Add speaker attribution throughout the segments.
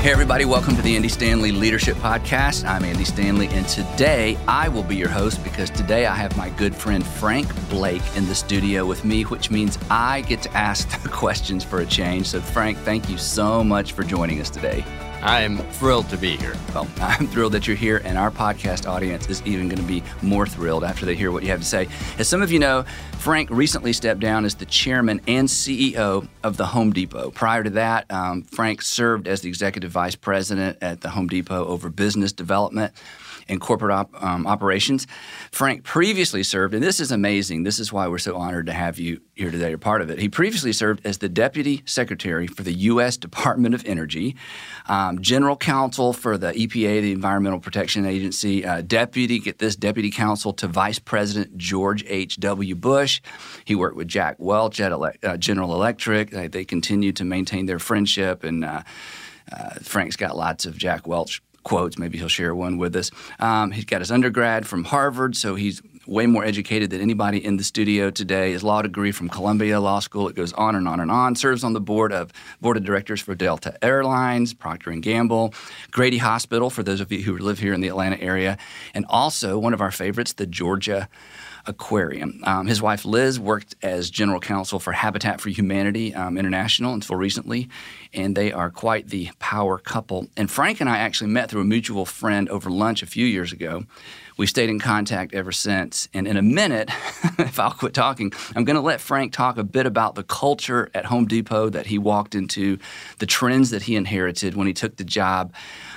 Speaker 1: Hey, everybody, welcome to the Andy Stanley Leadership Podcast. I'm Andy Stanley, and today I will be your host because today I have my good friend Frank Blake in the studio with me, which means I get to ask the questions for a change. So, Frank, thank you so much for joining us today.
Speaker 2: I am thrilled to be here.
Speaker 1: Well, I'm thrilled that you're here, and our podcast audience is even going to be more thrilled after they hear what you have to say. As some of you know, Frank recently stepped down as the chairman and CEO of the Home Depot. Prior to that, um, Frank served as the executive vice president at the Home Depot over business development and corporate op, um, operations. Frank previously served, and this is amazing. This is why we're so honored to have you here today. You're part of it. He previously served as the deputy secretary for the U.S. Department of Energy, um, general counsel for the EPA, the Environmental Protection Agency, uh, deputy, get this, deputy counsel to Vice President George H.W. Bush. He worked with Jack Welch at Ele- uh, General Electric. Uh, they continued to maintain their friendship, and uh, uh, Frank's got lots of Jack Welch quotes. Maybe he'll share one with us. Um, he's got his undergrad from Harvard, so he's way more educated than anybody in the studio today. His law degree from Columbia Law School. It goes on and on and on. Serves on the board of board of directors for Delta Airlines, Procter and Gamble, Grady Hospital for those of you who live here in the Atlanta area, and also one of our favorites, the Georgia Aquarium. Um, his wife Liz worked as general counsel for Habitat for Humanity um, International until recently, and they are quite the power couple. And Frank and I actually met through a mutual friend over lunch a few years ago. We stayed in contact ever since. And in a minute, if I'll quit talking, I'm going to let Frank talk a bit about the culture at Home Depot that he walked into, the trends that he inherited when he took the job.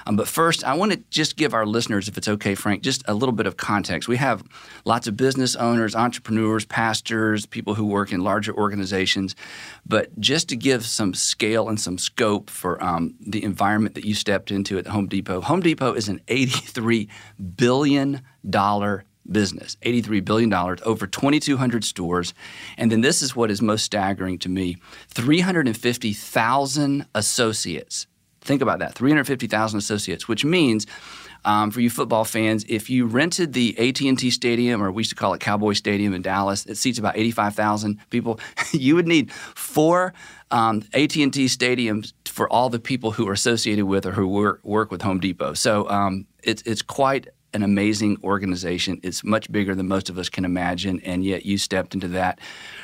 Speaker 1: Um, but first, I want to just give our listeners, if it's okay, Frank, just a little bit of context. We have lots of business owners, entrepreneurs, pastors, people who work in larger organizations. But just to give some scale and some scope for um, the environment that you stepped into at Home Depot, Home Depot is an $83 billion business, $83 billion, over 2,200 stores. And then this is what is most staggering to me 350,000 associates Think about that 350,000 associates, which means um, for you football fans, if you rented the AT&T Stadium, or we used to call it Cowboy Stadium in Dallas, it seats about 85,000 people. you would need four um, AT&T stadiums for all the people who are associated with or who work, work with Home Depot. So um, it's it's quite an amazing organization. It's much bigger than most of us can imagine, and yet you stepped into that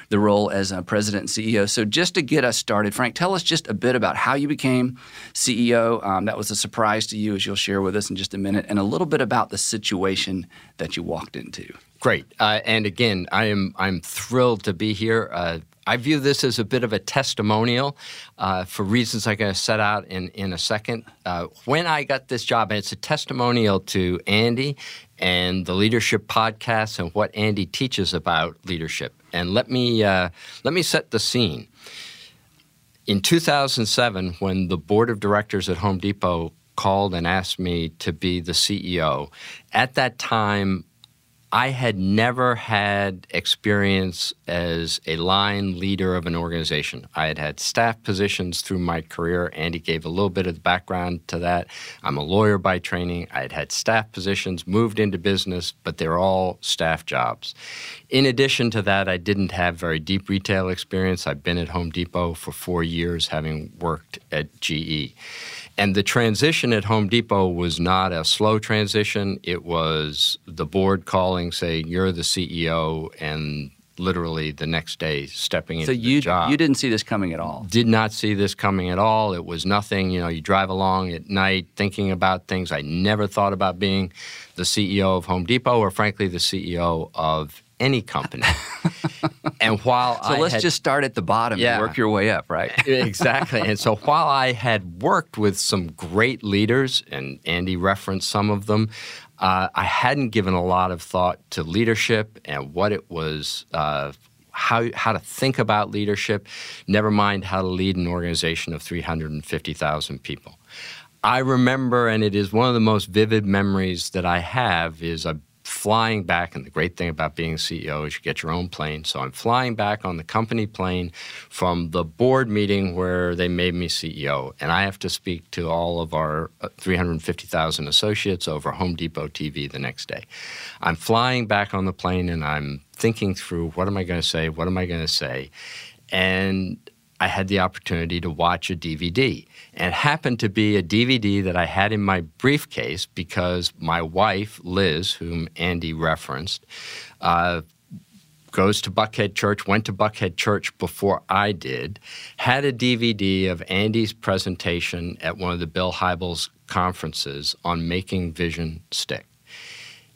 Speaker 1: the role as president and CEO. So, just to get us started, Frank, tell us just a bit about how you became CEO. Um, that was a surprise to you, as you'll share with us in just a minute, and a little bit about the situation that you walked into.
Speaker 2: Great, uh, and again, I am I'm thrilled to be here. Uh, I view this as a bit of a testimonial uh, for reasons I'm going to set out in, in a second. Uh, when I got this job, and it's a testimonial to Andy and the leadership podcast and what Andy teaches about leadership. And let me uh, let me set the scene. In 2007, when the board of directors at Home Depot called and asked me to be the CEO, at that time I had never had experience as a line leader of an organization. I had had staff positions through my career. Andy gave a little bit of the background to that. I'm a lawyer by training. I had had staff positions, moved into business, but they're all staff jobs. In addition to that, I didn't have very deep retail experience. I've been at Home Depot for four years, having worked at GE. And the transition at Home Depot was not a slow transition. It was the board calling, saying, You're the CEO, and literally the next day stepping
Speaker 1: so
Speaker 2: into
Speaker 1: you,
Speaker 2: the job.
Speaker 1: So you didn't see this coming at all?
Speaker 2: Did not see this coming at all. It was nothing. You know, you drive along at night thinking about things. I never thought about being the CEO of Home Depot or, frankly, the CEO of any company. and while
Speaker 1: so
Speaker 2: I
Speaker 1: let's
Speaker 2: had,
Speaker 1: just start at the bottom
Speaker 2: Yeah.
Speaker 1: and work your way up, right?
Speaker 2: exactly. And so while I had worked with some great leaders, and Andy referenced some of them, uh, I hadn't given a lot of thought to leadership and what it was. Uh, how, how to think about leadership, never mind how to lead an organization of 350,000 people. I remember, and it is one of the most vivid memories that I have, is I flying back, and the great thing about being CEO is you get your own plane. So I'm flying back on the company plane from the board meeting where they made me CEO, and I have to speak to all of our uh, 350,000 associates over Home Depot TV the next day. I'm flying back on the plane, and I'm thinking through what am I going to say? What am I going to say? And I had the opportunity to watch a DVD. And it happened to be a DVD that I had in my briefcase because my wife, Liz, whom Andy referenced, uh, goes to Buckhead Church, went to Buckhead Church before I did, had a DVD of Andy's presentation at one of the Bill Hybels conferences on making vision stick.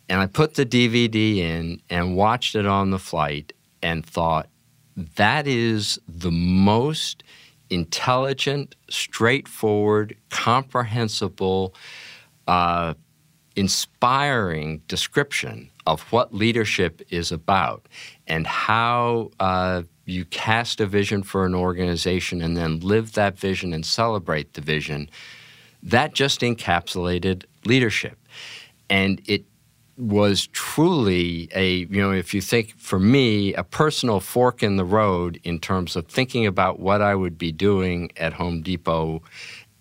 Speaker 2: And I put the DVD in and watched it on the flight and thought, that is the most intelligent, straightforward, comprehensible, uh, inspiring description of what leadership is about and how uh, you cast a vision for an organization and then live that vision and celebrate the vision. That just encapsulated leadership. And it was truly a, you know, if you think for me, a personal fork in the road in terms of thinking about what I would be doing at Home Depot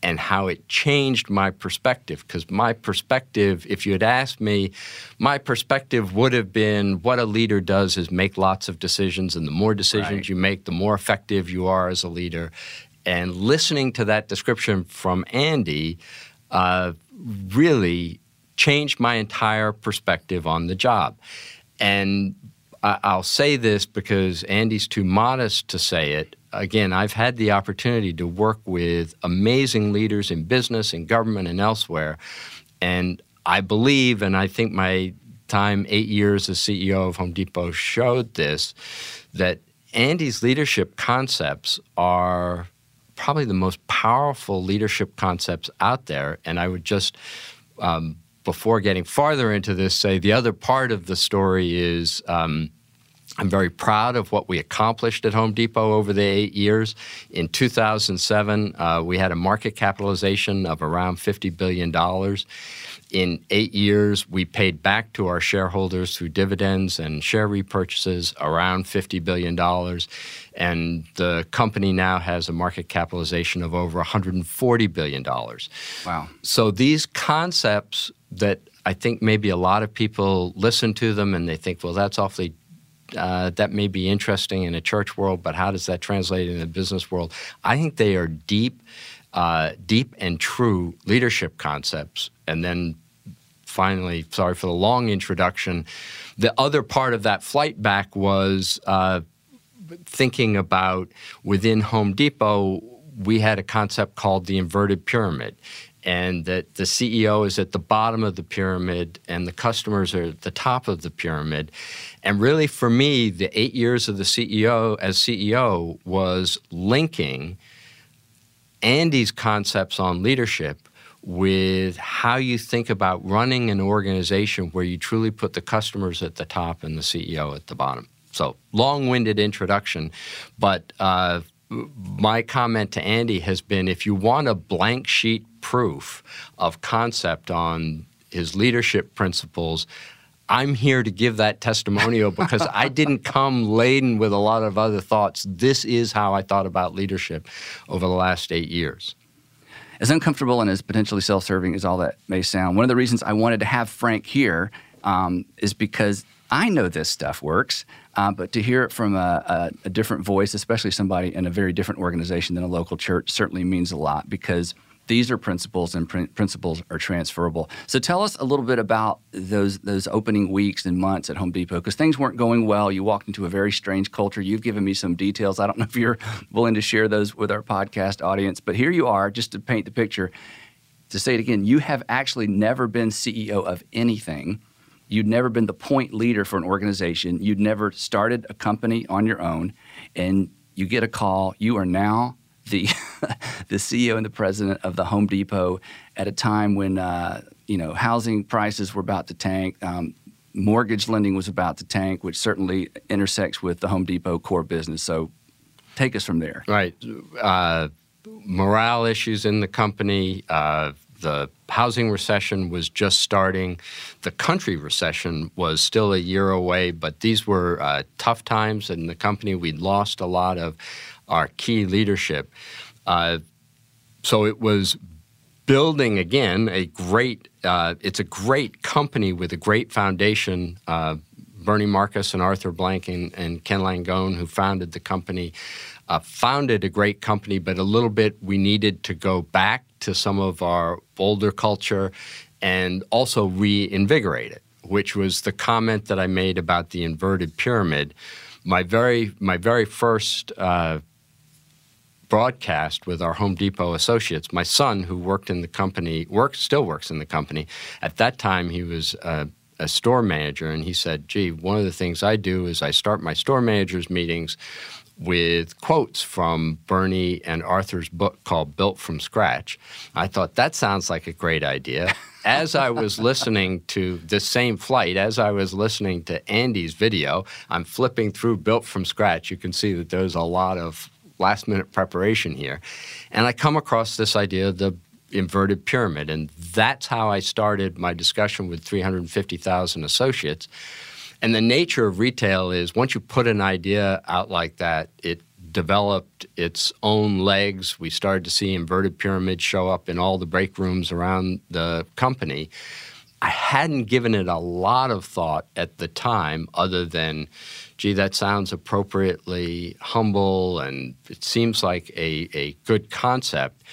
Speaker 2: and how it changed my perspective. Because my perspective, if you had asked me, my perspective would have been what a leader does is make lots of decisions, and the more decisions right. you make, the more effective you are as a leader. And listening to that description from Andy uh, really changed my entire perspective on the job. And I'll say this because Andy's too modest to say it. Again, I've had the opportunity to work with amazing leaders in business and government and elsewhere. And I believe, and I think my time, eight years as CEO of Home Depot, showed this, that Andy's leadership concepts are probably the most powerful leadership concepts out there. And I would just um, before getting farther into this, say the other part of the story is um, I'm very proud of what we accomplished at Home Depot over the eight years. In 2007, uh, we had a market capitalization of around $50 billion. In eight years, we paid back to our shareholders through dividends and share repurchases around $50 billion. And the company now has a market capitalization of over $140 billion.
Speaker 1: Wow.
Speaker 2: So these concepts that I think maybe a lot of people listen to them and they think, well, that's awfully uh, that may be interesting in a church world, but how does that translate in the business world? I think they are deep, uh, deep and true leadership concepts. And then finally, sorry for the long introduction, the other part of that flight back was uh, thinking about within Home Depot. We had a concept called the inverted pyramid and that the CEO is at the bottom of the pyramid and the customers are at the top of the pyramid. And really, for me, the eight years of the CEO as CEO was linking Andy's concepts on leadership with how you think about running an organization where you truly put the customers at the top and the CEO at the bottom. So, long winded introduction, but uh, my comment to Andy has been if you want a blank sheet proof of concept on his leadership principles, I'm here to give that testimonial because I didn't come laden with a lot of other thoughts. This is how I thought about leadership over the last eight years.
Speaker 1: As uncomfortable and as potentially self serving as all that may sound, one of the reasons I wanted to have Frank here um, is because I know this stuff works. Uh, but to hear it from a, a, a, different voice, especially somebody in a very different organization than a local church, certainly means a lot because these are principles and pr- principles are transferable. So tell us a little bit about those those opening weeks and months at Home Depot because things weren't going well. You walked into a very strange culture. You've given me some details. I don't know if you're willing to share those with our podcast audience, but here you are just to paint the picture. To say it again, you have actually never been CEO of anything. You'd never been the point leader for an organization. You'd never started a company on your own, and you get a call. You are now the the CEO and the president of the Home Depot at a time when uh, you know housing prices were about to tank, um, mortgage lending was about to tank, which certainly intersects with the Home Depot core business. So, take us from there.
Speaker 2: Right, uh, morale issues in the company. Uh, the housing recession was just starting. The country recession was still a year away, but these were uh, tough times in the company. We'd lost a lot of our key leadership. Uh, so it was building again a great. Uh, it's a great company with a great foundation. Uh, Bernie Marcus and Arthur Blank and, and Ken Langone, who founded the company, uh, founded a great company, but a little bit we needed to go back to some of our older culture and also reinvigorate it, which was the comment that I made about the inverted pyramid. My very my very first uh, broadcast with our Home Depot associates. My son, who worked in the company, works still works in the company. At that time, he was a, a store manager, and he said, "Gee, one of the things I do is I start my store managers meetings." with quotes from Bernie and Arthur's book called Built from Scratch. I thought that sounds like a great idea. As I was listening to the same flight, as I was listening to Andy's video, I'm flipping through Built from Scratch. You can see that there's a lot of last minute preparation here. And I come across this idea of the inverted pyramid. And that's how I started my discussion with 350,000 associates and the nature of retail is once you put an idea out like that, it developed its own legs. We started to see inverted pyramids show up in all the break rooms around the company. I hadn't given it a lot of thought at the time, other than, gee, that sounds appropriately humble and it seems like a, a good concept.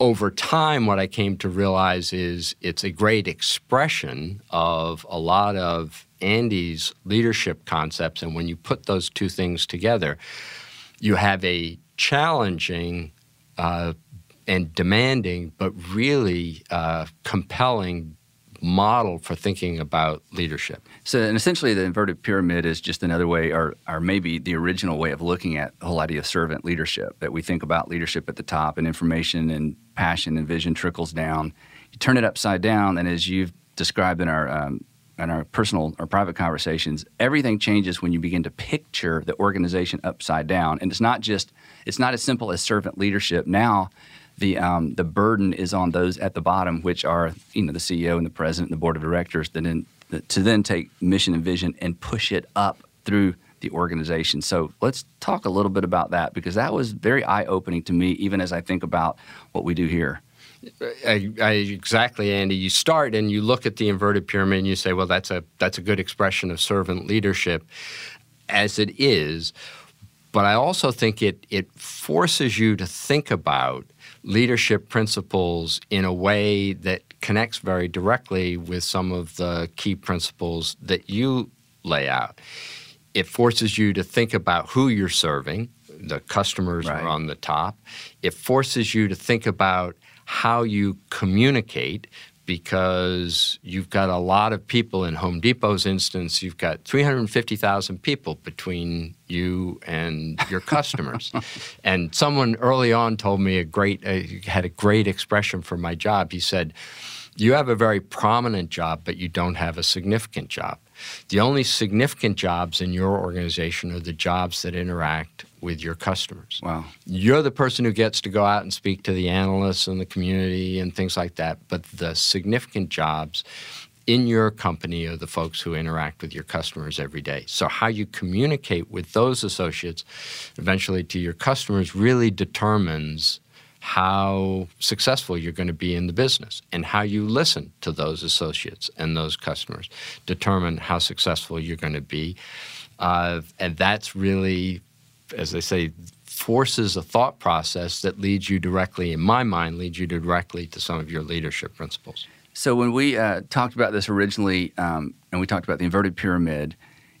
Speaker 2: Over time, what I came to realize is it's a great expression of a lot of Andy's leadership concepts, and when you put those two things together, you have a challenging uh, and demanding, but really uh, compelling model for thinking about leadership.
Speaker 1: So, and essentially, the inverted pyramid is just another way, or, or maybe the original way of looking at the whole idea of servant leadership. That we think about leadership at the top, and information and passion and vision trickles down. You turn it upside down, and as you've described in our um, in our personal or private conversations, everything changes when you begin to picture the organization upside down. And it's not just it's not as simple as servant leadership. Now, the um, the burden is on those at the bottom, which are you know the CEO and the president and the board of directors, then to then take mission and vision and push it up through the organization. So let's talk a little bit about that because that was very eye opening to me, even as I think about what we do here.
Speaker 2: I, I, exactly, Andy. You start and you look at the inverted pyramid and you say, well, that's a that's a good expression of servant leadership, as it is. But I also think it it forces you to think about leadership principles in a way that connects very directly with some of the key principles that you lay out. It forces you to think about who you're serving. The customers right. are on the top. It forces you to think about how you communicate because you've got a lot of people in Home Depot's instance, you've got 350,000 people between you and your customers. and someone early on told me a great, uh, had a great expression for my job. He said, You have a very prominent job, but you don't have a significant job. The only significant jobs in your organization are the jobs that interact with your customers.
Speaker 1: Wow.
Speaker 2: You're the person who gets to go out and speak to the analysts and the community and things like that, but the significant jobs in your company are the folks who interact with your customers every day. So, how you communicate with those associates eventually to your customers really determines how successful you're going to be in the business and how you listen to those associates and those customers determine how successful you're going to be uh, and that's really as they say forces a thought process that leads you directly in my mind leads you directly to some of your leadership principles.
Speaker 1: So when we uh, talked about this originally um, and we talked about the inverted pyramid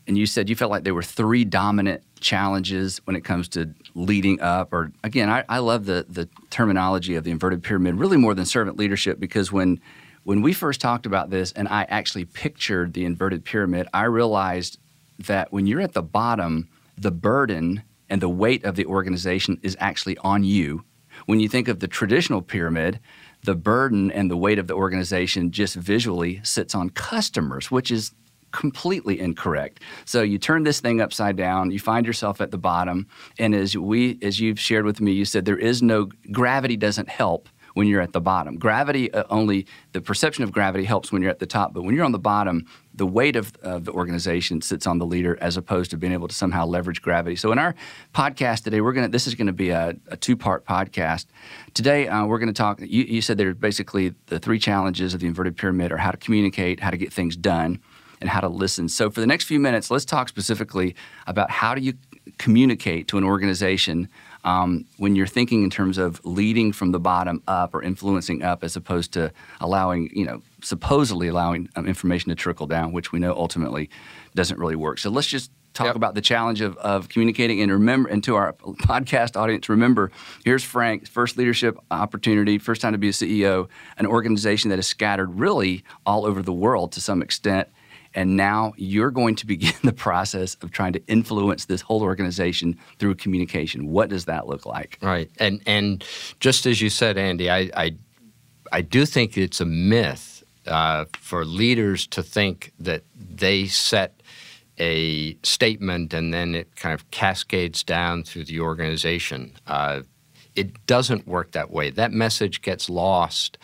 Speaker 1: and you said you felt like there were three dominant challenges when it comes to leading up or again I, I, love the the terminology of the inverted pyramid really more than servant leadership because when when we first talked about this and I actually pictured the inverted pyramid I realized that when you're at the bottom the burden and the weight of the organization is actually on you when you think of the traditional pyramid the burden and the weight of the organization just visually sits on customers which is completely incorrect. So you turn this thing upside down, you find yourself at the bottom, and as we as you've shared with me, you said there is no gravity doesn't help when you're at the bottom. Gravity uh, only the perception of gravity helps when you're at the top, but when you're on the bottom, the weight of, of the organization sits on the leader as opposed to being able to somehow leverage gravity. So in our podcast today, we're gonna this is going to be a, a two part podcast. Today uh, we're going to talk. You, you said there's basically the three challenges of the inverted pyramid are how to communicate, how to get things done and how to listen. So, for the next few minutes, let's talk specifically about how do you communicate to an organization um, when you're thinking in terms of leading from the bottom up or influencing up as opposed to allowing, you know, supposedly allowing um, information to trickle down, which we know ultimately doesn't really work. So let's just talk yep. about the challenge of, of communicating and remember and to our podcast audience remember here's frank first leadership opportunity first time to be a ceo an organization that is scattered really all over the world to some extent and now you're going to begin the process of trying to influence this whole organization through communication. What does that look like?
Speaker 2: Right. And and just as you said, Andy, I I, I do think it's a myth uh, for leaders to think that they set a statement and then it kind of cascades down through the organization. Uh, it doesn't work that way. That message gets lost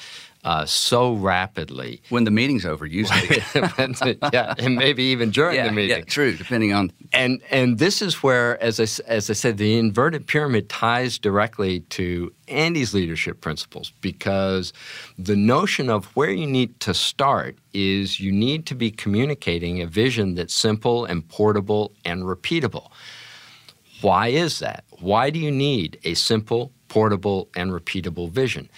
Speaker 2: uh, so rapidly.
Speaker 1: When the meeting's over, usually.
Speaker 2: yeah, and maybe even during
Speaker 1: yeah,
Speaker 2: the meeting.
Speaker 1: Yeah, true, depending on.
Speaker 2: And and this is where, as I, as I said, the inverted pyramid ties directly to Andy's leadership principles because the notion of where you need to start is you need to be communicating a vision that's simple and portable and repeatable. Why is that? Why do you need a simple, portable, and repeatable vision?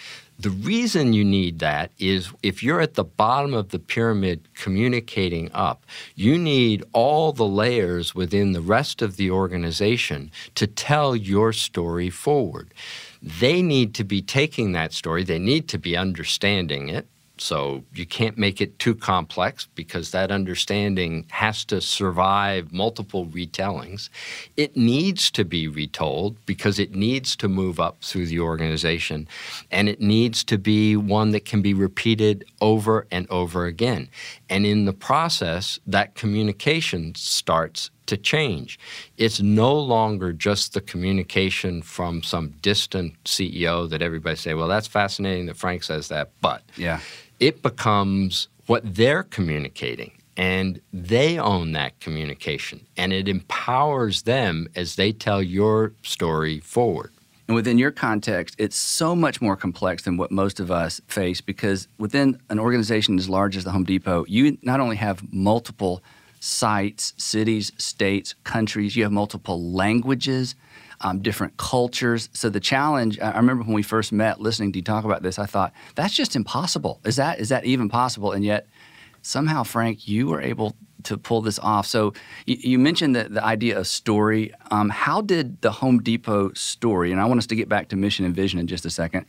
Speaker 2: The reason you need that is if you're at the bottom of the pyramid communicating up, you need all the layers within the rest of the organization to tell your story forward. They need to be taking that story, they need to be understanding it, so you can't make it too complex because that understanding has to survive multiple retellings. It needs to be retold because it needs to move up through the organization and it needs to be one that can be repeated over and over again. And in the process, that communication starts to change. It's no longer just the communication from some distant CEO that everybody say, well, that's fascinating that Frank says that, but
Speaker 1: yeah
Speaker 2: it becomes what they're communicating and they own that communication and it empowers them as they tell your story forward.
Speaker 1: And within your context it's so much more complex than what most of us face because within an organization as large as the home depot you not only have multiple sites cities states countries you have multiple languages um, different cultures. So the challenge, I remember when we first met, listening to you talk about this, I thought that's just impossible. Is that is that even possible? And yet, somehow, Frank, you were able to pull this off. So you, you mentioned the, the idea of story. Um, how did the Home Depot story? And I want us to get back to mission and vision in just a second.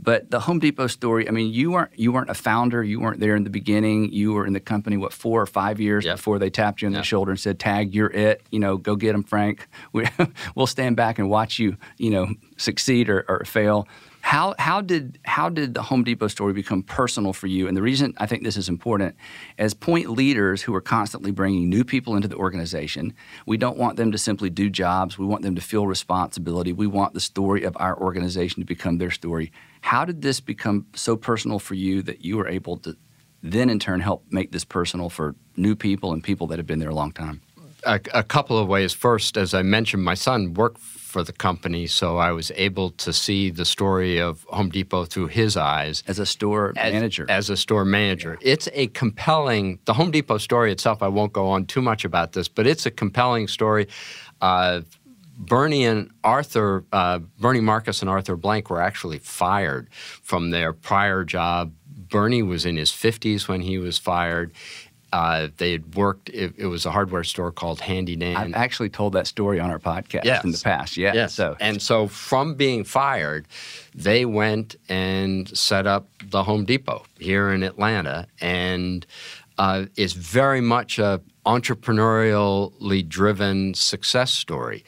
Speaker 1: But the Home Depot story, I mean, you weren't you weren't a founder, you weren't there in the beginning. You were in the company what four or five years yep. before they tapped you on yep. the shoulder and said, "Tag, you're it. You know, go get them, Frank. We, will stand back and watch you, you know, succeed or, or fail." How, how did how did the Home Depot story become personal for you? And the reason I think this is important, as point leaders who are constantly bringing new people into the organization, we don't want them to simply do jobs. We want them to feel responsibility. We want the story of our organization to become their story. How did this become so personal for you that you were able to then, in turn, help make this personal for new people and people that have been there a long time?
Speaker 2: A, a couple of ways. First, as I mentioned, my son worked for the company, so I was able to see the story of Home Depot through his eyes.
Speaker 1: As a store
Speaker 2: as,
Speaker 1: manager.
Speaker 2: As a store manager. Yeah. It's a compelling, the Home Depot story itself, I won't go on too much about this, but it's a compelling story. Uh, Bernie and Arthur, uh, Bernie Marcus and Arthur Blank were actually fired from their prior job. Bernie was in his 50s when he was fired. Uh, they had worked, it, it, was a hardware store called Handy Dan.
Speaker 1: I've actually told that story on our podcast yes. in the past. Yeah.
Speaker 2: Yes. So. And so from being fired, they went and set up the Home Depot here in Atlanta. And uh, it's very much a entrepreneurially driven success story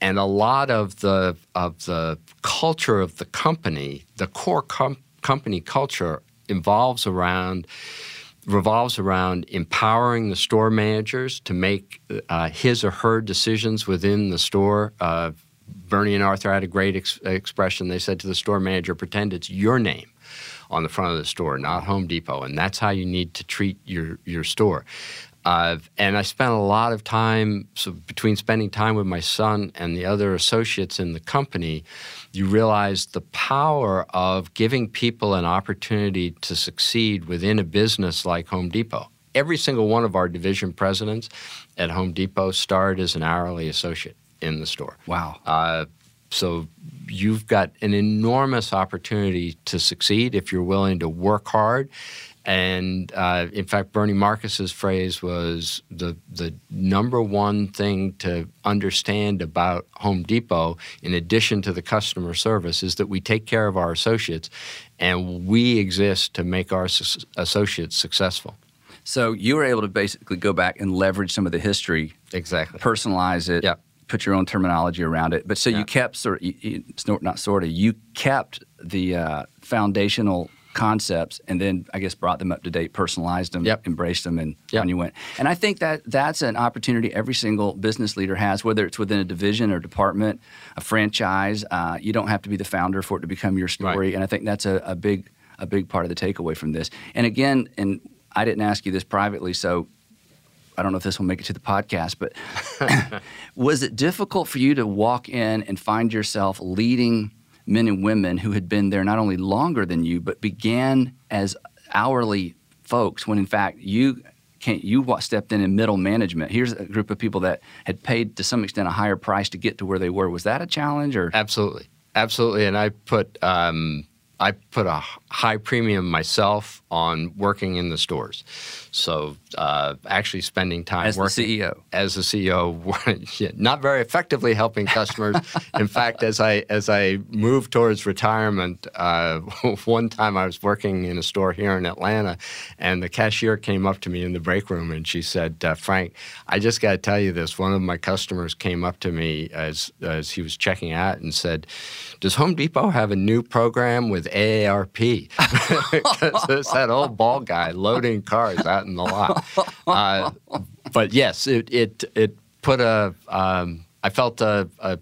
Speaker 2: and a lot of the of the culture of the company, the core com- company culture, involves around revolves around empowering the store managers to make uh, his or her decisions within the store. Uh, Bernie and Arthur had a great ex- expression. They said to the store manager, "Pretend it's your name." On the front of the store, not Home Depot, and that's how you need to treat your your store. Uh, and I spent a lot of time, so between spending time with my son and the other associates in the company, you realize the power of giving people an opportunity to succeed within a business like Home Depot. every single one of our division presidents at Home Depot started as an hourly associate in the store.
Speaker 1: Wow. Uh,
Speaker 2: so you've got an enormous opportunity to succeed if you're willing to work hard. And uh, in fact, Bernie Marcus's phrase was the the number one thing to understand about Home Depot, in addition to the customer service, is that we take care of our associates, and we exist to make our su- associates successful.
Speaker 1: So you were able to basically go back and leverage some of the history,
Speaker 2: exactly,
Speaker 1: personalize it,
Speaker 2: yep
Speaker 1: put your own terminology around it. But so yeah. you kept sort of, you, not sort of, you kept the uh, foundational concepts and then I guess brought them up to date, personalized them,
Speaker 2: yep.
Speaker 1: embraced them, and yep. on you went. And I think that that's an opportunity every single business leader has, whether it's within a division or department, a franchise. Uh, you don't have to be the founder for it to become your story.
Speaker 2: Right.
Speaker 1: And I think that's a, a big a big part of the takeaway from this. And again, and I didn't ask you this privately, so I don't know if this will make it to the podcast, but was it difficult for you to walk in and find yourself leading men and women who had been there not only longer than you, but began as hourly folks when in fact you can't, you stepped in in middle management. Here's a group of people that had paid to some extent a higher price to get to where they were. Was that a challenge or?
Speaker 2: Absolutely. Absolutely. And I put, um, I put a high premium myself on working in the stores. So uh, actually spending time
Speaker 1: as
Speaker 2: working
Speaker 1: the CEO.
Speaker 2: as the CEO, not very effectively helping customers. in fact, as I as I moved towards retirement, uh, one time I was working in a store here in Atlanta, and the cashier came up to me in the break room and she said, uh, "Frank, I just got to tell you this. One of my customers came up to me as as he was checking out and said." Does Home Depot have a new program with AARP? Because it's that old ball guy loading cars out in the lot. Uh, but yes, it it it put a. Um, I felt a, a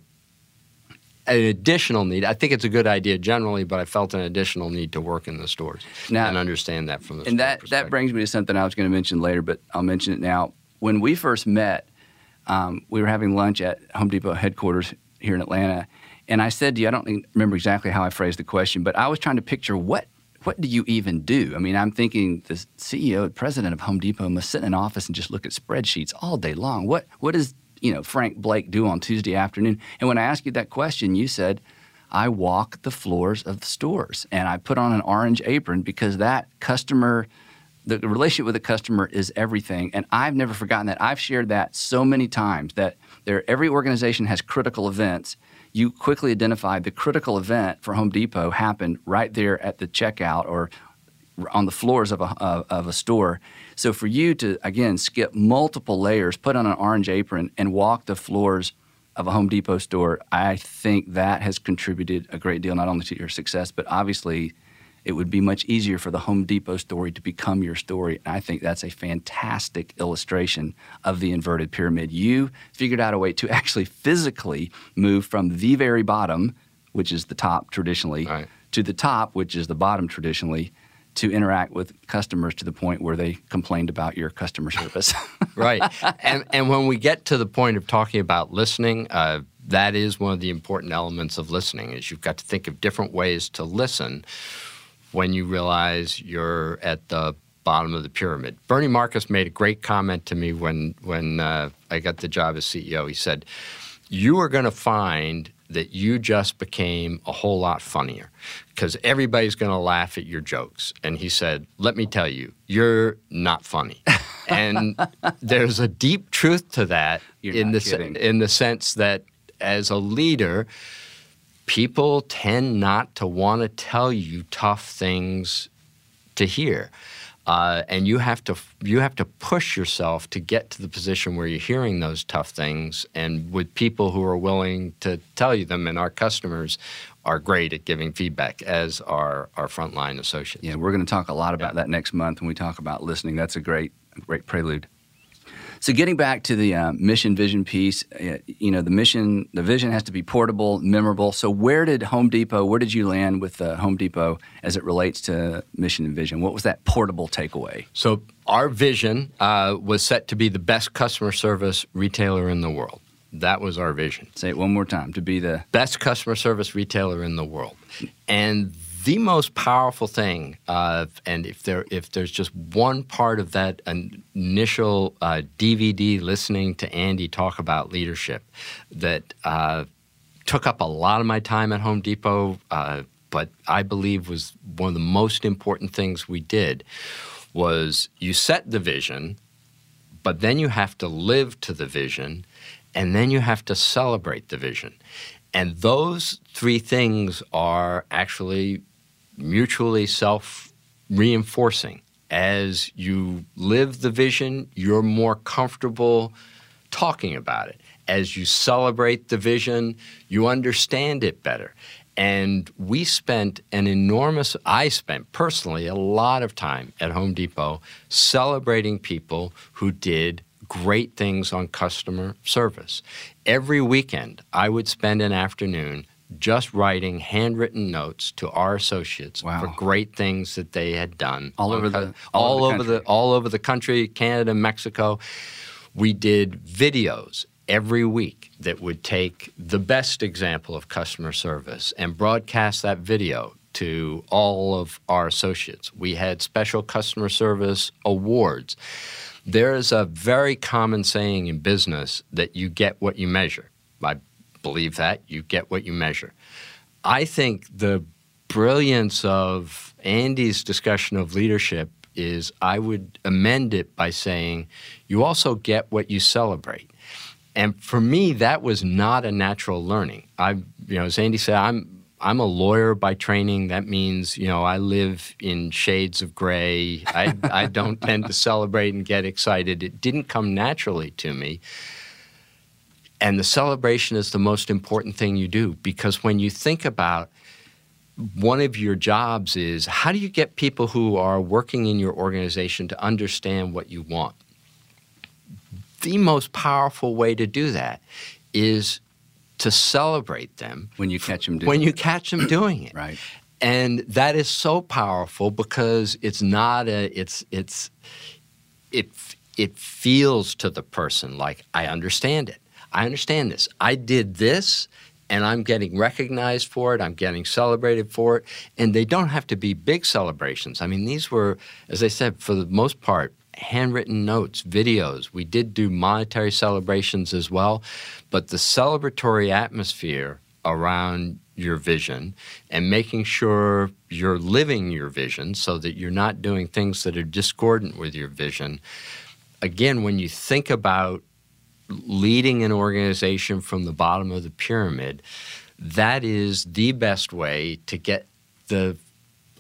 Speaker 2: an additional need. I think it's a good idea generally, but I felt an additional need to work in the stores now, and understand that from the
Speaker 1: and that that brings me to something I was going to mention later, but I'll mention it now. When we first met, um, we were having lunch at Home Depot headquarters here in Atlanta, and I said to you, I don't remember exactly how I phrased the question, but I was trying to picture what what do you even do? I mean, I'm thinking the CEO, president of Home Depot must sit in an office and just look at spreadsheets all day long. What what does you know Frank Blake do on Tuesday afternoon? And when I asked you that question, you said, I walk the floors of the stores and I put on an orange apron because that customer the relationship with the customer is everything. And I've never forgotten that. I've shared that so many times that there every organization has critical events you quickly identified the critical event for Home Depot happened right there at the checkout or on the floors of a, of a store. So for you to, again, skip multiple layers, put on an orange apron, and walk the floors of a Home Depot store, I think that has contributed a great deal, not only to your success, but obviously it would be much easier for the Home Depot story to become your story. And I think that's a fantastic illustration of the inverted pyramid. You figured out a way to actually physically move from the very bottom, which is the top traditionally,
Speaker 2: right.
Speaker 1: to the top, which is the bottom traditionally to interact with customers to the point where they complained about your customer service.
Speaker 2: right. And, and when we get to the point of talking about listening, uh, that is one of the important elements of listening is you've got to think of different ways to listen when you realize you're at the bottom of the pyramid. Bernie Marcus made a great comment to me when when uh, I got the job as CEO. He said, "You are going to find." That you just became a whole lot funnier because everybody's going to laugh at your jokes. And he said, Let me tell you, you're not funny. and there's a deep truth to that
Speaker 1: in
Speaker 2: the, in the sense that as a leader, people tend not to want to tell you tough things to hear. Uh, and you have to you have to push yourself to get to the position where you're hearing those tough things, and with people who are willing to tell you them. And our customers are great at giving feedback, as are our frontline associates.
Speaker 1: Yeah, we're going to talk a lot about yeah. that next month when we talk about listening. That's a great great prelude. So getting back to the uh, mission vision piece, uh, you know, the mission, the vision has to be portable, memorable. So where did Home Depot, where did you land with uh, Home Depot as it relates to mission and vision? What was that portable takeaway?
Speaker 2: So our vision uh, was set to be the best customer service retailer in the world. That was our vision.
Speaker 1: Say it one more time. To be the
Speaker 2: best customer service retailer in the world. And the most powerful thing, and if there if there's just one part of that initial uh, DVD listening to Andy talk about leadership that uh, took up a lot of my time at Home Depot, uh, but I believe was one of the most important things we did, was you set the vision, but then you have to live to the vision, and then you have to celebrate the vision. And those three things are actually mutually self reinforcing. As you live the vision, you're more comfortable talking about it. As you celebrate the vision, you understand it better. And we spent an enormous, I spent personally a lot of time at Home Depot celebrating people who did great things on customer service. Every weekend, I would spend an afternoon just writing handwritten notes to our associates
Speaker 1: wow.
Speaker 2: for great things that they had done
Speaker 1: all over the
Speaker 2: all,
Speaker 1: all
Speaker 2: over the, the all over the country, Canada, Mexico. We did videos every week that would take the best example of customer service and broadcast that video to all of our associates. We had special customer service awards. There is a very common saying in business that you get what you measure. I believe that. You get what you measure. I think the brilliance of Andy's discussion of leadership is I would amend it by saying you also get what you celebrate. And for me, that was not a natural learning. I, you know, as Andy said, I'm I'm a lawyer by training. That means, you know, I live in shades of gray. I, I don't tend to celebrate and get excited. It didn't come naturally to me. And the celebration is the most important thing you do because when you think about one of your jobs is how do you get people who are working in your organization to understand what you want? The most powerful way to do that is to celebrate them
Speaker 1: when you catch them doing
Speaker 2: when you catch them doing it.
Speaker 1: right.
Speaker 2: And that is so powerful because it's not a it's it's it it feels to the person like I understand it. I understand this. I did this and I'm getting recognized for it. I'm getting celebrated for it. And they don't have to be big celebrations. I mean, these were, as I said, for the most part, handwritten notes, videos. We did do monetary celebrations as well, but the celebratory atmosphere around your vision and making sure you're living your vision so that you're not doing things that are discordant with your vision. Again, when you think about leading an organization from the bottom of the pyramid, that is the best way to get the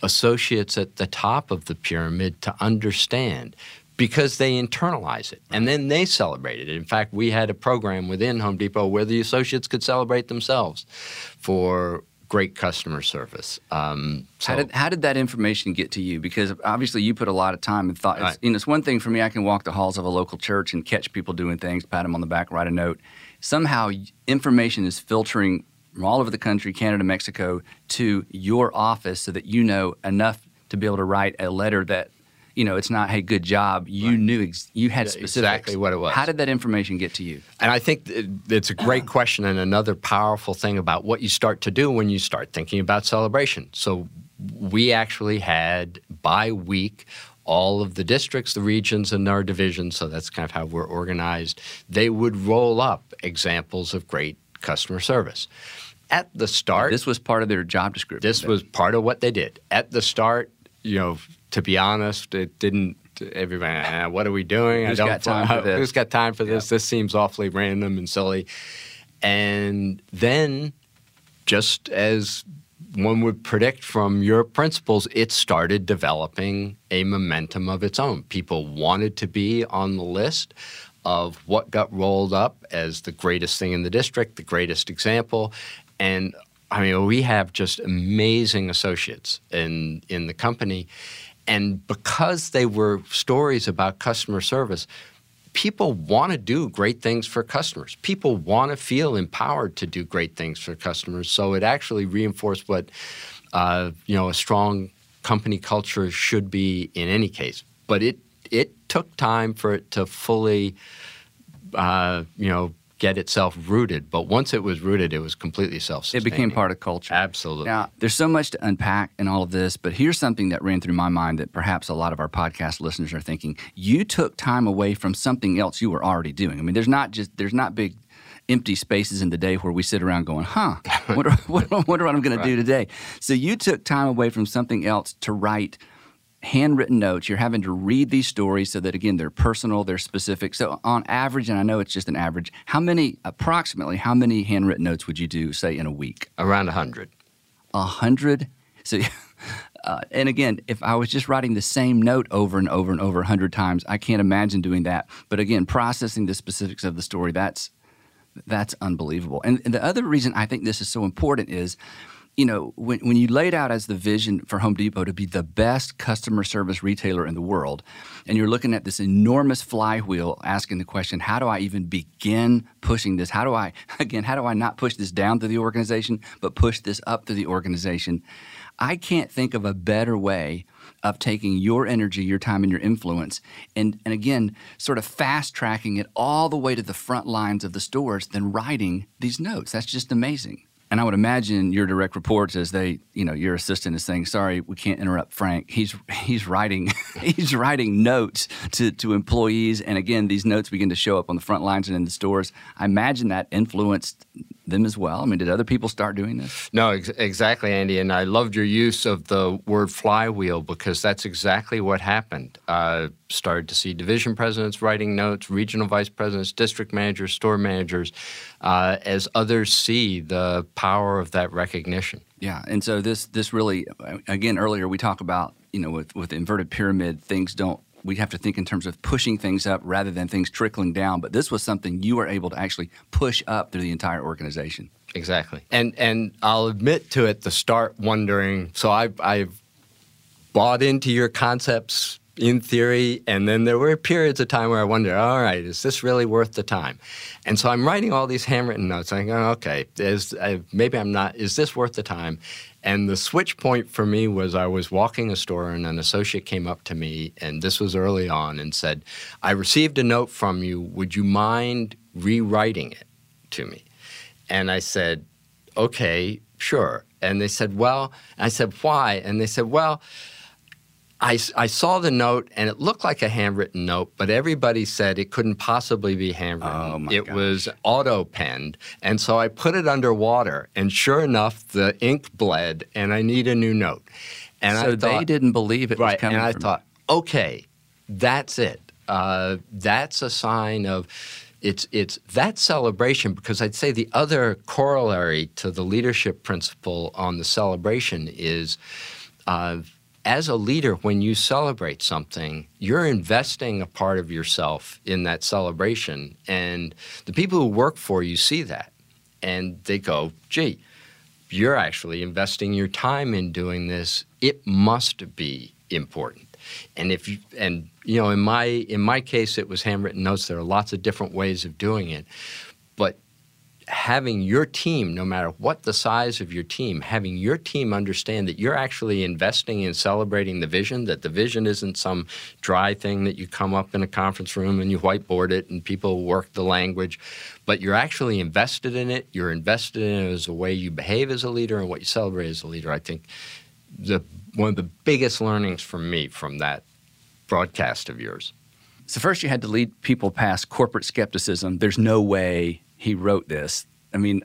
Speaker 2: associates at the top of the pyramid to understand because they internalize it and then they celebrate it. In fact, we had a program within Home Depot where the associates could celebrate themselves for great customer service. Um,
Speaker 1: so. How did how did that information get to you? Because obviously you put a lot of time and thought. Right. You know, it's one thing for me. I can walk the halls of a local church and catch people doing things, pat them on the back, write a note. Somehow information is filtering from all over the country, Canada, Mexico, to your office, so that you know enough to be able to write a letter that you know, it's not, hey, good job. You right. knew, ex- you had specifics.
Speaker 2: Exactly what it was.
Speaker 1: How did that information get to you?
Speaker 2: And I think it's a great question and another powerful thing about what you start to do when you start thinking about celebration. So we actually had by week all of the districts, the regions, and our divisions, so that's kind of how we're organized, they would roll up examples of great customer service. At the start,
Speaker 1: this was part of their job description.
Speaker 2: This was part of what they did. At the start, you know, to be honest, it didn't. Everybody, ah, what are we doing?
Speaker 1: Who's I don't, got time for this?
Speaker 2: Who's got time for this? Yeah. This seems awfully random and silly. And then, just as one would predict from your principles, it started developing a momentum of its own. People wanted to be on the list of what got rolled up as the greatest thing in the district, the greatest example. And I mean, we have just amazing associates in in the company, and because they were stories about customer service, people want to do great things for customers. People want to feel empowered to do great things for customers. So it actually reinforced what uh, you know a strong company culture should be in any case. But it it took time for it to fully uh, you know get itself rooted. But once it was rooted, it was completely self
Speaker 1: It became part of culture.
Speaker 2: Absolutely.
Speaker 1: Now, there's so much to unpack in all of this, but here's something that ran through my mind that perhaps a lot of our podcast listeners are thinking. You took time away from something else you were already doing. I mean, there's not just there's not big empty spaces in the day where we sit around going, huh, what are, what, what, what I'm going right. to do today? So you took time away from something else to write handwritten notes. You're having to read these stories so that, again, they're personal, they're specific. So, on average, and I know it's just an average, how many, approximately, how many handwritten notes would you do, say, in a week?
Speaker 2: Around 100.
Speaker 1: 100? So, uh, and again, if I was just writing the same note over and over and over 100 times, I can't imagine doing that. But again, processing the specifics of the story, that's that's unbelievable. And, and the other reason I think this is so important is you know, when, when you laid out as the vision for Home Depot to be the best customer service retailer in the world, and you're looking at this enormous flywheel asking the question, how do I even begin pushing this? How do I, again, how do I not push this down through the organization, but push this up through the organization? I can't think of a better way of taking your energy, your time, and your influence, and, and again, sort of fast tracking it all the way to the front lines of the stores than writing these notes. That's just amazing. And I would imagine your direct reports as they, you know, your assistant is saying, "Sorry, we can't interrupt Frank. He's he's writing he's writing notes to to employees, and again, these notes begin to show up on the front lines and in the stores. I imagine that influenced them as well? I mean, did other people start doing this?
Speaker 2: No, ex- exactly, Andy. And I loved your use of the word flywheel because that's exactly what happened. Uh, started to see division presidents writing notes, regional vice presidents, district managers, store managers, uh, as others see the power of that recognition.
Speaker 1: Yeah, and so this this really, again, earlier we talk about you know with with inverted pyramid things don't we have to think in terms of pushing things up rather than things trickling down. But this was something you were able to actually push up through the entire organization.
Speaker 2: Exactly. And and I'll admit to it the start wondering. So I I've bought into your concepts in theory, and then there were periods of time where I wondered, all right, is this really worth the time? And so I'm writing all these handwritten notes. I go, okay, is, uh, maybe I'm not. Is this worth the time? And the switch point for me was I was walking a store and an associate came up to me, and this was early on, and said, I received a note from you. Would you mind rewriting it to me? And I said, okay, sure. And they said, well, I said, why? And they said, well, I, I saw the note and it looked like a handwritten note, but everybody said it couldn't possibly be handwritten.
Speaker 1: Oh
Speaker 2: it
Speaker 1: gosh.
Speaker 2: was auto penned. And so I put it under water, and sure enough, the ink bled, and I need a new note. And
Speaker 1: so
Speaker 2: I thought,
Speaker 1: they didn't believe it
Speaker 2: right,
Speaker 1: was coming
Speaker 2: And I
Speaker 1: from
Speaker 2: thought, okay, that's it. Uh, that's a sign of it's it's that celebration because I'd say the other corollary to the leadership principle on the celebration is. Uh, as a leader, when you celebrate something, you're investing a part of yourself in that celebration. And the people who work for you see that. And they go, gee, you're actually investing your time in doing this. It must be important. And if you and you know, in my in my case it was handwritten notes. There are lots of different ways of doing it. But having your team, no matter what the size of your team, having your team understand that you're actually investing in celebrating the vision, that the vision isn't some dry thing that you come up in a conference room and you whiteboard it and people work the language, but you're actually invested in it. You're invested in it as a way you behave as a leader and what you celebrate as a leader. I think the one of the biggest learnings for me from that broadcast of yours.
Speaker 1: So first you had to lead people past corporate skepticism. There's no way he wrote this. I mean,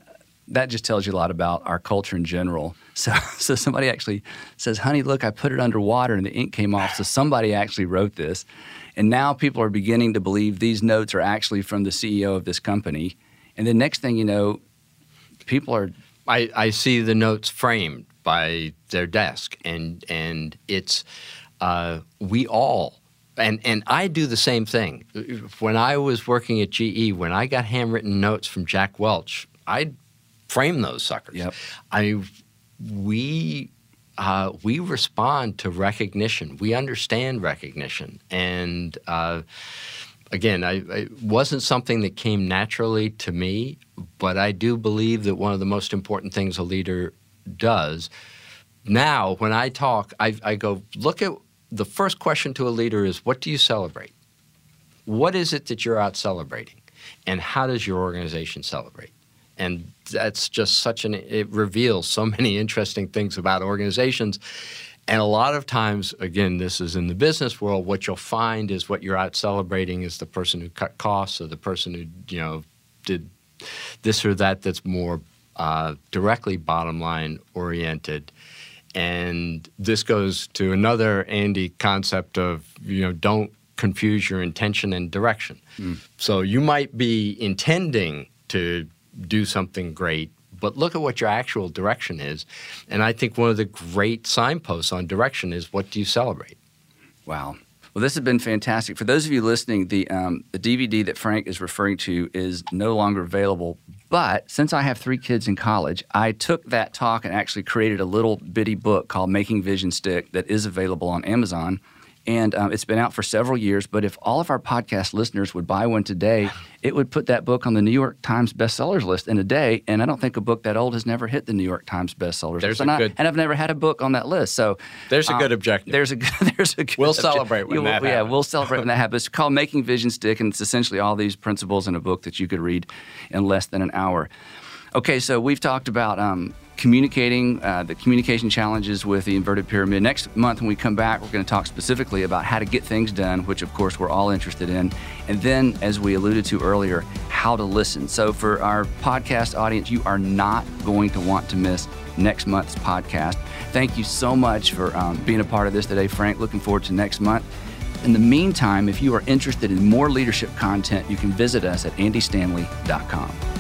Speaker 1: that just tells you a lot about our culture in general. So, so somebody actually says, "Honey, look, I put it underwater and the ink came off." So somebody actually wrote this, and now people are beginning to believe these notes are actually from the CEO of this company. And the next thing you know, people are.
Speaker 2: I, I see the notes framed by their desk, and and it's uh, we all and and I do the same thing. When I was working at GE, when I got handwritten notes from Jack Welch, I'd frame those suckers.
Speaker 1: Yep.
Speaker 2: I we uh, we respond to recognition. We understand recognition, and uh, again, I, it wasn't something that came naturally to me, but I do believe that one of the most important things a leader does. Now, when I talk, I, I go look at the first question to a leader is, "What do you celebrate? What is it that you're out celebrating?" and how does your organization celebrate? And that's just such an, it reveals so many interesting things about organizations. And a lot of times, again, this is in the business world, what you'll find is what you're out celebrating is the person who cut costs or the person who, you know, did this or that that's more uh, directly bottom line oriented. And this goes to another Andy concept of, you know, don't confuse your intention and direction. Mm. So you might be intending to do something great, but look at what your actual direction is. And I think one of the great signposts on direction is what do you celebrate?
Speaker 1: Wow. Well, this has been fantastic. For those of you listening, the um, the DVD that Frank is referring to is no longer available. But since I have three kids in college, I took that talk and actually created a little bitty book called Making Vision Stick that is available on Amazon. And um, it's been out for several years. But if all of our podcast listeners would buy one today, it would put that book on the New York Times bestsellers list in a day. And I don't think a book that old has never hit the New York Times bestsellers
Speaker 2: there's
Speaker 1: list. And,
Speaker 2: good,
Speaker 1: I, and I've never had a book on that list. So
Speaker 2: there's a good um, objective.
Speaker 1: There's a good, there's a good
Speaker 2: We'll
Speaker 1: objective.
Speaker 2: celebrate when
Speaker 1: yeah,
Speaker 2: that
Speaker 1: Yeah,
Speaker 2: happens.
Speaker 1: we'll celebrate when that happens. It's called Making Vision Stick, and it's essentially all these principles in a book that you could read in less than an hour. Okay, so we've talked about um, communicating, uh, the communication challenges with the inverted pyramid. Next month, when we come back, we're going to talk specifically about how to get things done, which of course we're all interested in. And then, as we alluded to earlier, how to listen. So, for our podcast audience, you are not going to want to miss next month's podcast. Thank you so much for um, being a part of this today, Frank. Looking forward to next month. In the meantime, if you are interested in more leadership content, you can visit us at andystanley.com.